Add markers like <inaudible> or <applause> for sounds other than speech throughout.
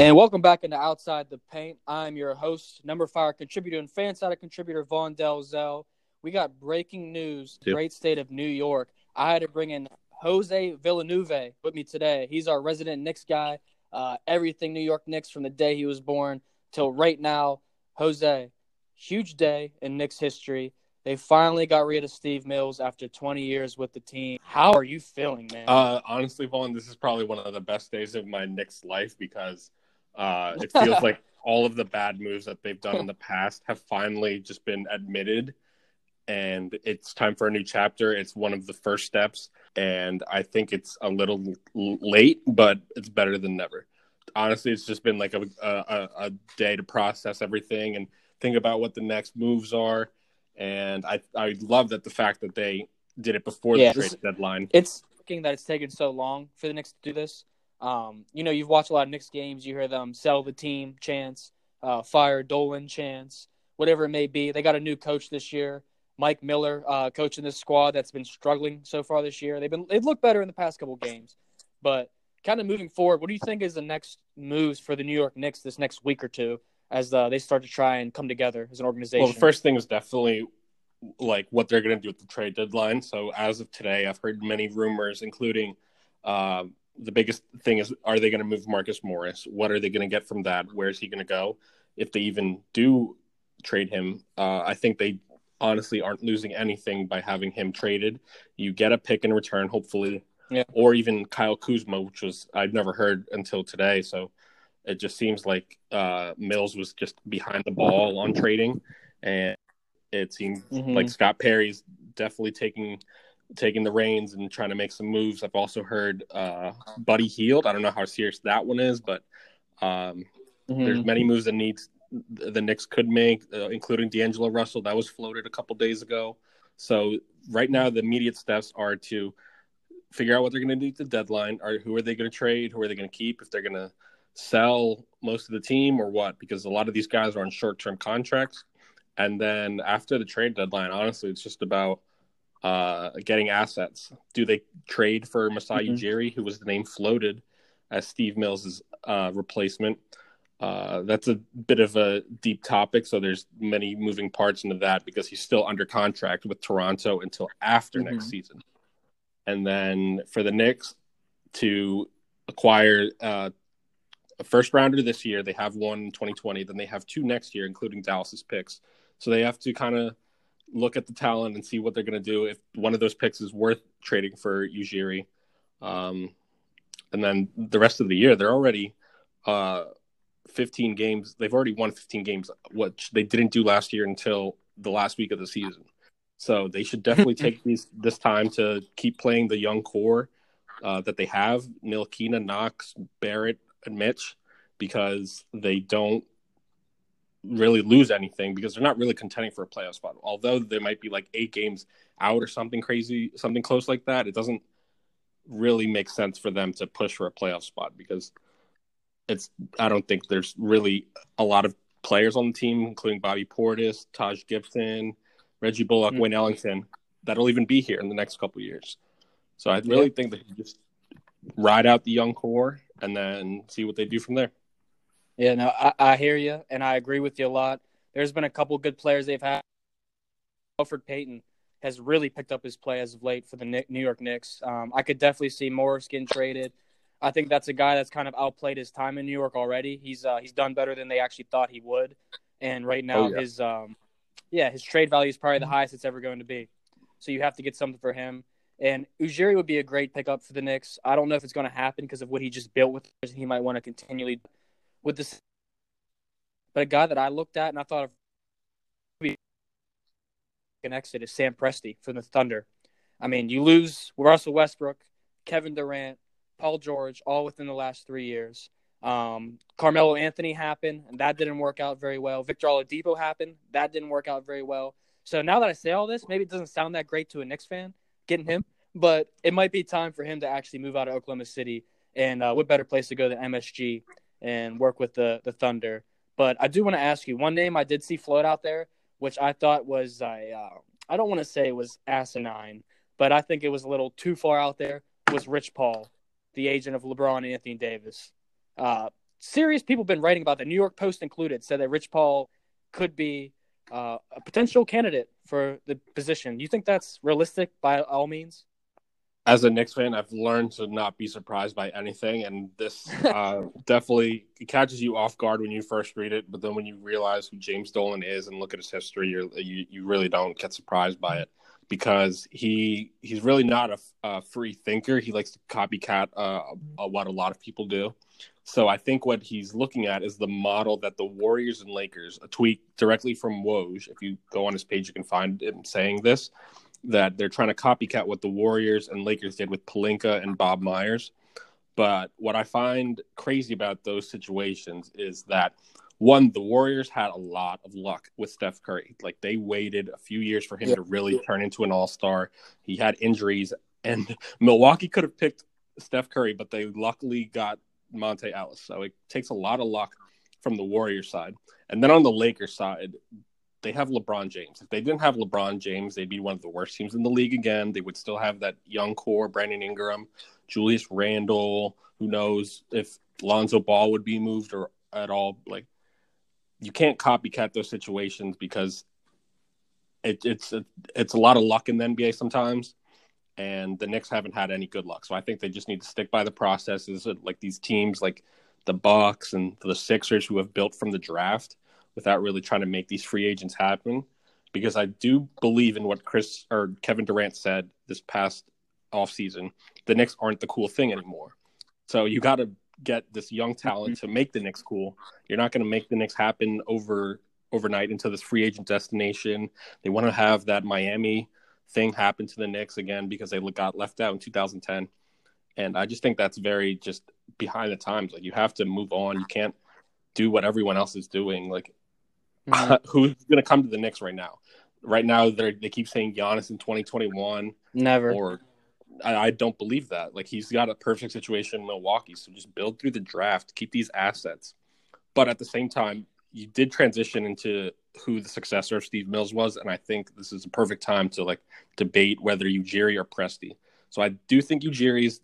And welcome back into Outside the Paint. I'm your host, number five contributor and FanSided contributor Vaughn Delzell. We got breaking news, Yep. great state of New York. I had to bring in Jose Villanueva with me today. He's our resident Knicks guy. Uh, everything New York Knicks from the day he was born till right now. Jose, huge day in Knicks history. They finally got rid of Steve Mills after 20 years with the team. How are you feeling, man? Uh, honestly, Vaughn, this is probably one of the best days of my Knicks life because uh, it <laughs> feels like all of the bad moves that they've done in the past have finally just been admitted, and it's time for a new chapter. It's one of the first steps, and I think it's a little l- late, but it's better than never. Honestly, it's just been like a, a, a day to process everything and think about what the next moves are. And I I love that the fact that they did it before Yeah, the trade deadline. it's shocking that it's taken so long for the Knicks to do this. Um, you know, you've watched a lot of Knicks games. You hear them sell the team chance, uh, fire Dolan chance, whatever it may be. They got a new coach this year, Mike Miller, uh, coaching this squad that's been struggling so far this year. They've been they've looked better in the past couple games, but kind of moving forward, what do you think is the next moves for the New York Knicks this next week or two as uh, they start to try and come together as an organization? Well, the first thing is definitely like what they're going to do with the trade deadline. So as of today, I've heard many rumors, including uh, the biggest thing is are they going to move Marcus Morris? What are they going to get from that? Where is he going to go? If they even do trade him, uh, I think they honestly aren't losing anything by having him traded. You get a pick in return, hopefully, Yeah. or even Kyle Kuzma, which was I've never heard until today. So it just seems like uh, Mills was just behind the ball on trading, and it seems Mhm. like Scott Perry's definitely taking taking the reins and trying to make some moves. I've also heard uh, Buddy Hield. I don't know how serious that one is, but um, Mhm. there's many moves that needs the Knicks could make, uh, including D'Angelo Russell. That was floated a couple days ago. So right now, the immediate steps are to figure out what they're going to do at the deadline. Are who are they going to trade? Who are they going to keep? If they're going to sell most of the team or what? Because a lot of these guys are on short-term contracts. And then after the trade deadline, honestly, it's just about uh, getting assets. Do they trade for Masai Mhm. Ujiri, who was the name floated as Steve Mills' uh, replacement? Uh, that's a bit of a deep topic, so there's many moving parts into that because he's still under contract with Toronto until after next Mhm. season. And then for the Knicks to acquire uh, a first rounder this year, they have one in 2020, then they have two next year, including Dallas's picks. So they have to kind of look at the talent and see what they're going to do if one of those picks is worth trading for Ujiri. Um, and then the rest of the year, they're already uh, 15 games. They've already won 15 games, which they didn't do last year until the last week of the season. So they should definitely <laughs> take these this time to keep playing the young core uh, that they have: Ntilikina, Knox, Barrett, and Mitch, because they don't really lose anything because they're not really contending for a playoff spot. Although there might be like eight games out or something crazy, something close like that, it doesn't really make sense for them to push for a playoff spot because it's I don't think there's really a lot of players on the team, including Bobby Portis, Taj Gibson, Reggie Bullock, Mhm. Wayne Ellington, that'll even be here in the next couple of years. So I really Yeah. think they can just ride out the young core and then see what they do from there. Yeah, no, I, I hear you, and I agree with you a lot. There's been a couple good players they've had. Elfrid Payton has really picked up his play as of late for the New York Knicks. Um, I could definitely see Morris getting traded. I think that's a guy that's kind of outplayed his time in New York already. He's uh, he's done better than they actually thought he would, and right now Oh, yeah. his um, yeah his trade value is probably the highest it's ever going to be. So you have to get something for him. And Ujiri would be a great pickup for the Knicks. I don't know if it's going to happen because of what he just built with. He might want to continually with this. But a guy that I looked at and I thought of an exit is Sam Presti from the Thunder. I mean, you lose Russell Westbrook, Kevin Durant, Paul George, all within the last three years. Um, Carmelo Anthony happened, and that didn't work out very well. Victor Oladipo happened, that didn't work out very well. So now that I say all this, maybe it doesn't sound that great to a Knicks fan getting him, but it might be time for him to actually move out of Oklahoma City. And uh, what better place to go than MSG and work with the the Thunder? But I do want to ask you one name I did see float out there, which I thought was I uh, I don't want to say it was asinine, but I think it was a little too far out there. Was Rich Paul, the agent of LeBron and Anthony Davis? Uh, serious people have been writing about the New York Post included said that Rich Paul could be uh, a potential candidate for the position. You think that's realistic by all means? As a Knicks fan, I've learned to not be surprised by anything, and this <laughs> uh, definitely catches you off guard when you first read it. But then when you realize who James Dolan is and look at his history, you you really don't get surprised by it because he he's really not a, a free thinker. He likes to copycat uh, what a lot of people do. So I think what he's looking at is the model that the Warriors and Lakers, a tweet directly from Woj. If you go on his page, you can find him saying this that they're trying to copycat what the Warriors and Lakers did with Pelinka and Bob Myers. But what I find crazy about those situations is that one, the Warriors had a lot of luck with Steph Curry. Like they waited a few years for him yeah. to really turn into an all star. He had injuries, and <laughs> Milwaukee could have picked Steph Curry, but they luckily got Monta Ellis. So it takes a lot of luck from the Warriors side. And then on the Lakers side, they have LeBron James. If they didn't have LeBron James, they'd be one of the worst teams in the league again. They would still have that young core, Brandon Ingram, Julius Randle. Who knows if Lonzo Ball would be moved or at all? Like you can't copycat those situations because it, it's it's a lot of luck in the NBA sometimes, and the Knicks haven't had any good luck. So I think they just need to stick by the processes. Like these teams, like the Bucks and the Sixers, who have built from the draft without really trying to make these free agents happen. Because I do believe in what Chris or Kevin Durant said this past offseason. The Knicks aren't the cool thing anymore. So you got to get this young talent to make the Knicks cool. You're not going to make the Knicks happen over overnight into this free agent destination. They want to have that Miami thing happen to the Knicks again because they got left out in 2010. And I just think that's very just behind the times. Like you have to move on. You can't do what everyone else is doing. Like mm-hmm. <laughs> who's going to come to the Knicks right now? Right now, they they keep saying Giannis in 2021. Never. Or I, I, don't believe that. Like he's got a perfect situation in Milwaukee, so just build through the draft, keep these assets. But at the same time, you did transition into who the successor of Steve Mills was, and I think this is a perfect time to like debate whether Ujiri or Presti. So I do think Ujiri is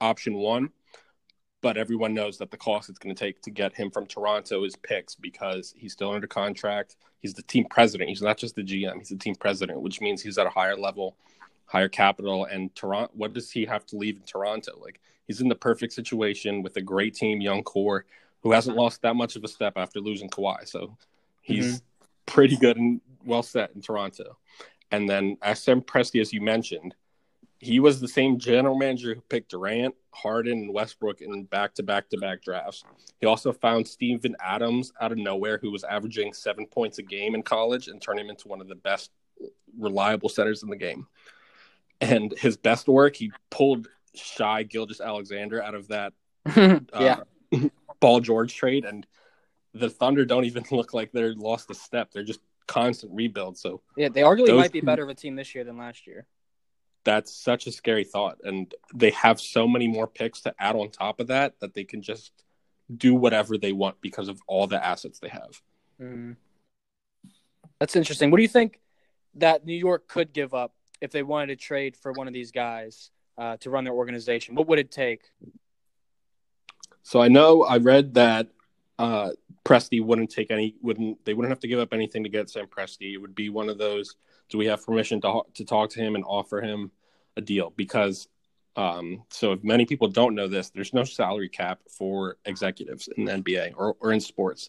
option one, but everyone knows that the cost it's going to take to get him from Toronto is picks because he's still under contract. He's the team president. He's not just the GM. He's the team president, which means he's at a higher level higher capital and Toronto what does he have to leave in Toronto like he's in the perfect situation with a great team young core who hasn't lost that much of a step after losing Kawhi so he's mm-hmm. pretty good and well set in Toronto and then as Sam Presti as you mentioned he was the same general manager who picked Durant, Harden, and Westbrook in back to back to back drafts. He also found Steven Adams out of nowhere, who was averaging seven points a game in college, and turned him into one of the best reliable centers in the game and his best work, he pulled Shai Gilgeous-Alexander out of that <laughs> yeah. uh, Paul George trade, and the Thunder don't even <laughs> look like they're lost a step. They're just constant rebuild. So yeah, they arguably might be better of a team this year than last year. That's such a scary thought, and they have so many more picks to add on top of that that they can just do whatever they want because of all the assets they have. Mm. That's interesting. What do you think that New York could give up if they wanted to trade for one of these guys uh, to run their organization? What would it take? So I know I read that uh, Presti wouldn't take any wouldn't they wouldn't have to give up anything to get Sam Presti. It would be one of those. Do we have permission to to talk to him and offer him a deal? Because um, so if many people don't know this, there's no salary cap for executives in the NBA or, or in sports.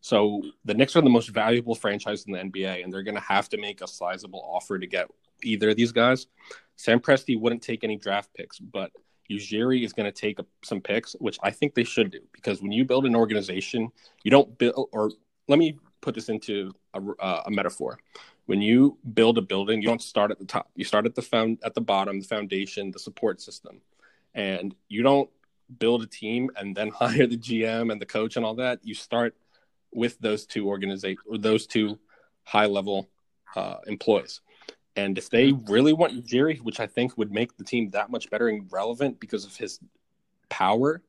So the Knicks are the most valuable franchise in the NBA, and they're going to have to make a sizable offer to get either of these guys. Sam Presti wouldn't take any draft picks, but Ujiri is going to take some picks, which I think they should do because when you build an organization, you don't build. Or let me put this into a, uh, a metaphor. When you build a building, you don't start at the top. You start at the found at the bottom, the foundation, the support system, and you don't build a team and then <laughs> hire the GM and the coach and all that. You start with those two organization, those two high level uh, employees. And if they really want Jerry, which I think would make the team that much better and relevant because of his power,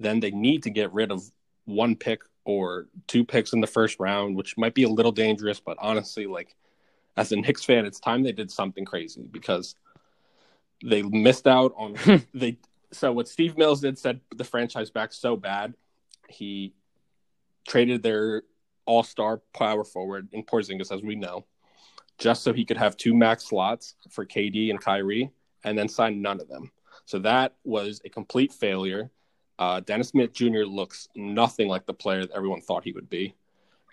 then they need to get rid of one pick or two picks in the first round, which might be a little dangerous. But honestly, like as a Knicks fan, it's time they did something crazy because they missed out on <laughs> they. So what Steve Mills did set the franchise back so bad he traded their all-star power forward in Porzingis, as we know, just so he could have two max slots for KD and Kyrie, and then sign none of them. So that was a complete failure. Uh, Dennis Smith Jr. looks nothing like the player that everyone thought he would be,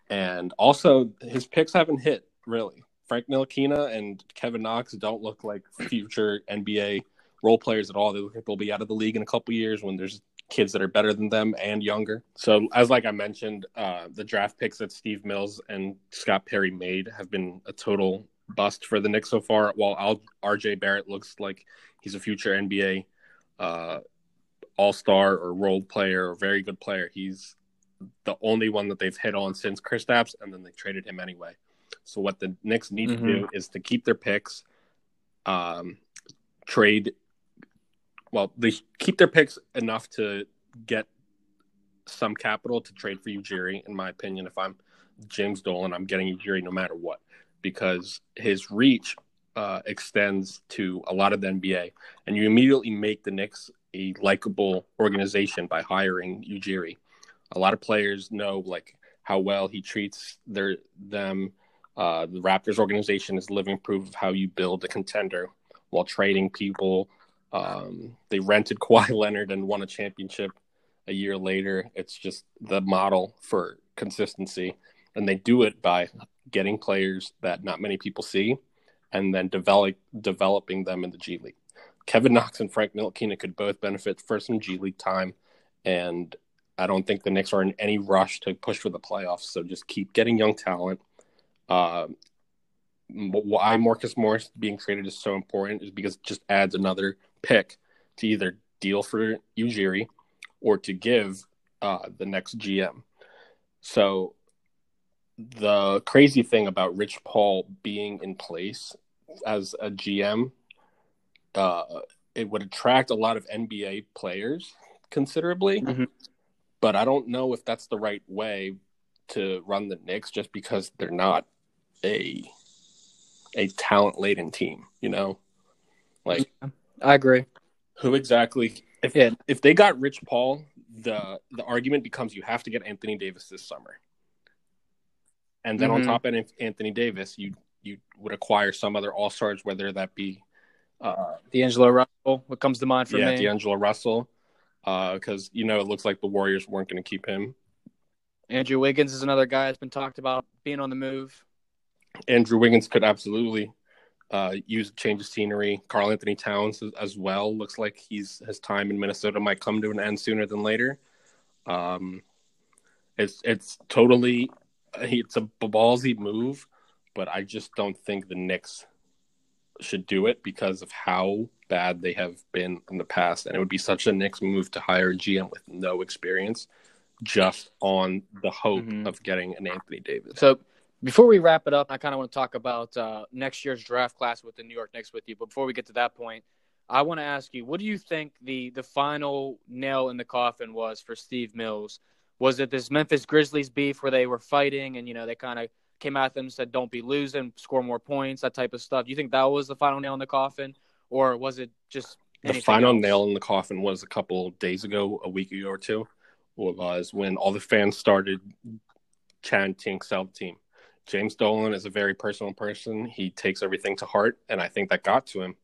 and also his picks haven't hit really. Frank Ntilikina and Kevin Knox don't look like future NBA role players at all. They look like they'll be out of the league in a couple years when there's kids that are better than them and younger. So, as like I mentioned, uh, the draft picks that Steve Mills and Scott Perry made have been a total bust for the Knicks so far. While RJ Barrett looks like he's a future NBA uh, All Star or role player or very good player, he's the only one that they've hit on since Chris Kristaps, and then they traded him anyway. So what the Knicks need mm-hmm. to do is to keep their picks, um, trade well, they keep their picks enough to get some capital to trade for Ujiri. In my opinion, if I'm James Dolan, I'm getting Ujiri no matter what because his reach uh, extends to a lot of the NBA, and you immediately make the Knicks a likable organization by hiring Ujiri. A lot of players know like how well he treats their them. Uh, the Raptors organization is living proof of how you build a contender while trading people um, they rented <laughs> Kawhi Leonard and won a championship a year later. It's just the model for consistency. And they do it by getting players that not many people see and then develop, developing them in the G League. Kevin Knox and Frank Ntilikina could both benefit for some G League time. And I don't think the Knicks are in any rush to push for the playoffs. So just keep getting young talent. Uh, why Marcus Morris being traded is so important is because it just adds another pick to either deal for Ujiri or to give uh, the next GM. So the crazy thing about Rich Paul being in place as a GM, uh, it would attract a lot of NBA players considerably. Mm-hmm. But I don't know if that's the right way to run the Knicks just because they're not a a talent laden team, you know? Like I agree. Who exactly? If yeah. if they got Rich Paul, the the argument becomes you have to get Anthony Davis this summer, and then mm-hmm. on top of Anthony Davis, you you would acquire some other All Stars, whether that be uh, D'Angelo Russell. What comes to mind for yeah, me? D'Angelo Russell, because uh, you know it looks like the Warriors weren't going to keep him. Andrew Wiggins is another guy that's been talked about being on the move. Andrew Wiggins could absolutely uh, use change of scenery. Karl-Anthony Towns as well looks like he's his time in Minnesota might come to an end sooner than later. Um, it's it's totally it's a ballsy move, but I just don't think the Knicks should do it because of how bad they have been in the past, and it would be such a Knicks move to hire a GM with no experience, just on the hope mm-hmm. of getting an Anthony Davis. So before we wrap it up, I kind of want to talk about uh, next year's draft class with the New York Knicks with you. But before we get to that point, I want to ask you, what do you think the the final nail in the coffin was for Steve Mills? Was it this Memphis Grizzlies beef where they were fighting and you know they kind of came at them and said, "Don't be losing, score more points," that type of stuff? Do you think that was the final nail in the coffin, or was it just the final else? nail in the coffin was a couple days ago, a week ago or two, was when all the fans started chanting "Sell the team." James Dolan is a very personal person. He takes everything to heart, and I think that got to him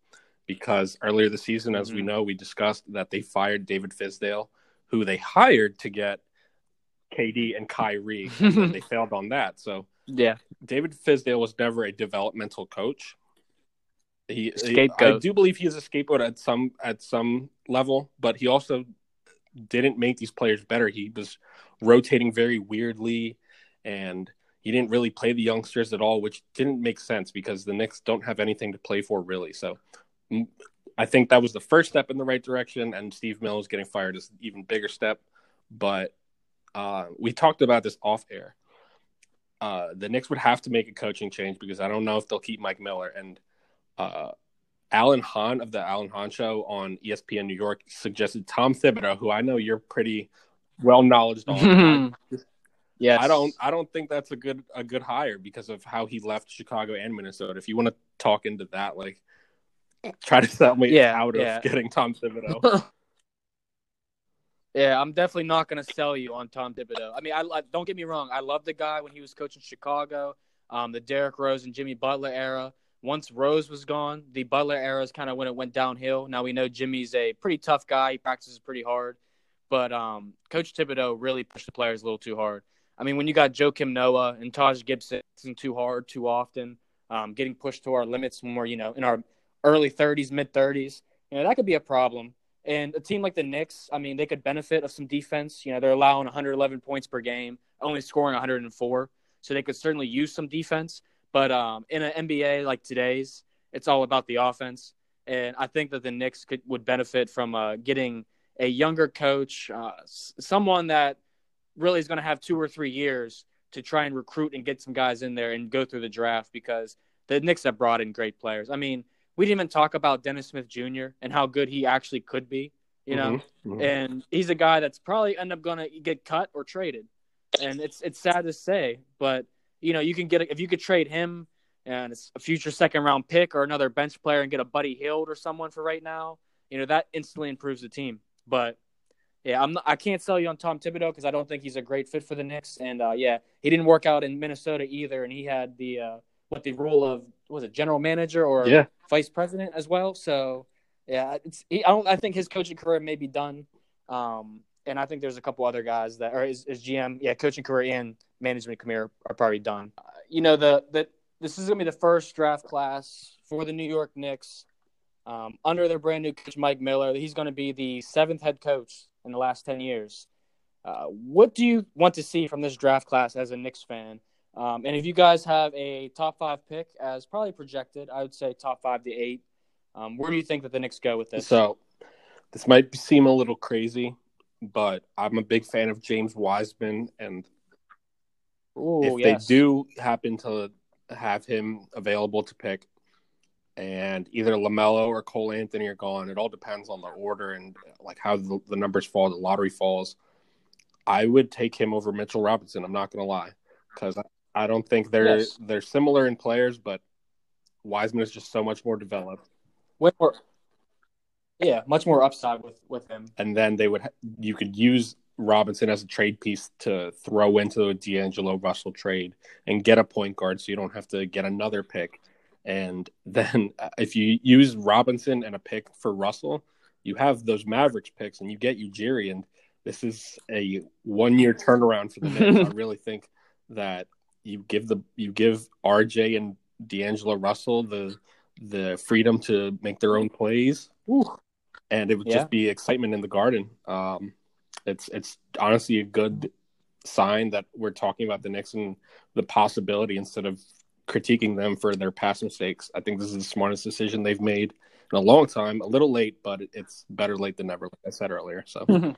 because earlier this season, as mm-hmm. we know, we discussed that they fired David Fizdale, who they hired to get KD and Kyrie, and <laughs> they failed on that. So yeah, David Fizdale was never a developmental coach. He, scapegoat. I do believe he is a scapegoat at some at some level, but he also didn't make these players better. He was rotating very weirdly, and he didn't really play the youngsters at all, which didn't make sense because the Knicks don't have anything to play for really. So I think that was the first step in the right direction, and Steve Mills getting fired is an even bigger step. But uh, we talked about this off air. Uh, the Knicks would have to make a coaching change because I don't know if they'll keep Mike Miller and uh, Alan Hahn of the Alan Hahn Show on ESPN New York suggested Tom Thibodeau, who I know you're pretty well knowledge on. <laughs> Yeah, I don't I don't think that's a good a good hire because of how he left Chicago and Minnesota. If you want to talk into that, like try to sell me yeah, out yeah. of getting Tom Thibodeau. <laughs> Yeah, I'm definitely not going to sell you on Tom Thibodeau. I mean, I, I, don't get me wrong. I love the guy when he was coaching Chicago, um, the Derrick Rose and Jimmy Butler era. Once Rose was gone, the Butler era is kind of when it went downhill. Now we know Jimmy's a pretty tough guy. He practices pretty hard, but um, Coach Thibodeau really pushed the players a little too hard. I mean, when you got Joakim Noah and Taj Gibson too hard too often, um, getting pushed to our limits when we're you know in our early 30s, mid 30s, you know that could be a problem. And a team like the Knicks, I mean, they could benefit of some defense. You know, they're allowing 111 points per game, only scoring 104, so they could certainly use some defense. But um, in an NBA like today's, it's all about the offense. And I think that the Knicks could would benefit from uh, getting a younger coach, uh, someone that really is going to have two or three years to try and recruit and get some guys in there and go through the draft because the Knicks have brought in great players. I mean, we didn't even talk about Dennis Smith Jr. and how good he actually could be, you know. Mm-hmm. Mm-hmm. And he's a guy that's probably end up going to get cut or traded. And it's it's sad to say, but you know, you can get if you could trade him and it's a future second round pick or another bench player and get a Buddy Hield or someone for right now, you know, that instantly improves the team. But yeah, I'm not, I can't sell you on Tom Thibodeau because I don't think he's a great fit for the Knicks. And uh, yeah, he didn't work out in Minnesota either, and he had the uh, what the role of was it general manager or yeah. vice president as well. So yeah, it's he, I don't I think his coaching career may be done. Um, and I think there's a couple other guys that or his, his GM, yeah, coaching career and management career are probably done. Uh, you know the the this is gonna be the first draft class for the New York Knicks um, under their brand new coach Mike Miller. He's going to be the seventh head coach in the last 10 years. Uh, what do you want to see from this draft class as a Knicks fan? Um, and if you guys have a top five pick as probably projected, I would say top five to eight. Um, where do you think that the Knicks go with this? So, this might seem a little crazy, but I'm a big fan of James Wiseman, and Ooh, if yes. they do happen to have him available to pick, and either Lamelo or Cole Anthony are gone. It all depends on the order and like how the, the numbers fall, the lottery falls. I would take him over Mitchell Robinson. I'm not going to lie, because I, don't think they're yes. they're similar in players, but Wiseman is just so much more developed. Way more, yeah, much more upside with with him. And then they would you could use Robinson as a trade piece to throw into a D'Angelo Russell trade and get a point guard, so you don't have to get another pick and then <laughs> uh, if you use Robinson and a pick for Russell, you have those Mavericks picks and you get Ujiri. And this is a one year turnaround for the Knicks. I <laughs> really think that you give the you give RJ and D'Angelo Russell the the freedom to make their own plays. Ooh. And it would yeah. just be excitement in the garden. Um, it's it's honestly a good sign that we're talking about the Knicks and the possibility instead of critiquing them for their past mistakes. I think this is the smartest decision they've made in a long time. A little late, but it's better late than never, like I said earlier. So. <laughs>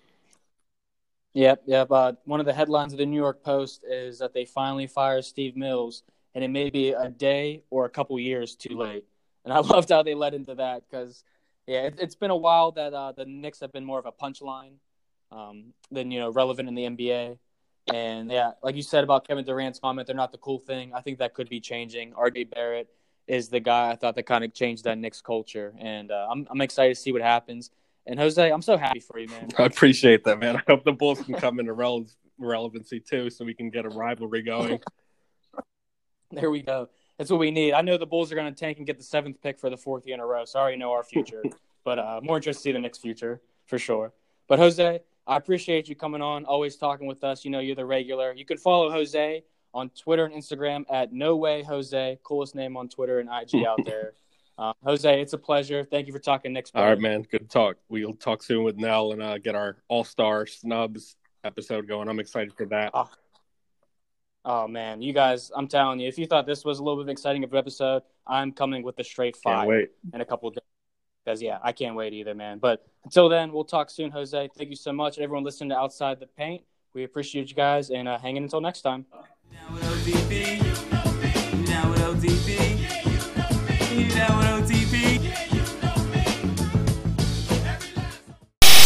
Yep, yep. Uh, one of the headlines of the New York Post is that they finally fired Steve Mills, and it may be a day or a couple years too late. And I <laughs> loved how they led into that because, yeah, it, has been a while that uh, the Knicks have been more of a punchline um, than you know relevant in the NBA. And yeah, like you said about Kevin Durant's comment, they're not the cool thing. I think that could be changing. RJ Barrett is the guy I thought that kind of changed that Knicks culture, and uh, I'm I'm excited to see what happens. And Jose, I'm so happy for you, man. I appreciate that, man. I hope the Bulls can come into rele- relevancy too, so we can get a rivalry going. <laughs> there we go. That's what we need. I know the Bulls are going to tank and get the seventh pick for the fourth year in a row. So I already know our future, <laughs> but uh, more interested to see the Knicks' future for sure. But Jose, I appreciate you coming on, always talking with us. You know, you're the regular. You can follow Jose on Twitter and Instagram at No Way Jose, coolest name on Twitter and IG out <laughs> there. Uh, Jose, it's a pleasure. Thank you for talking Knicks. All right, man. Good talk. We'll talk soon with Nell and uh, get our All Star Snubs episode going. I'm excited for that. Oh. oh. man, you guys! I'm telling you, if you thought this was a little bit exciting of an episode, I'm coming with the straight fire in a couple of days. Because yeah, I can't wait either, man. But until then, we'll talk soon, Jose. Thank you so much, everyone listening to Outside the Paint. We appreciate you guys and uh, hanging until next time. Now with ODB, now with ODB,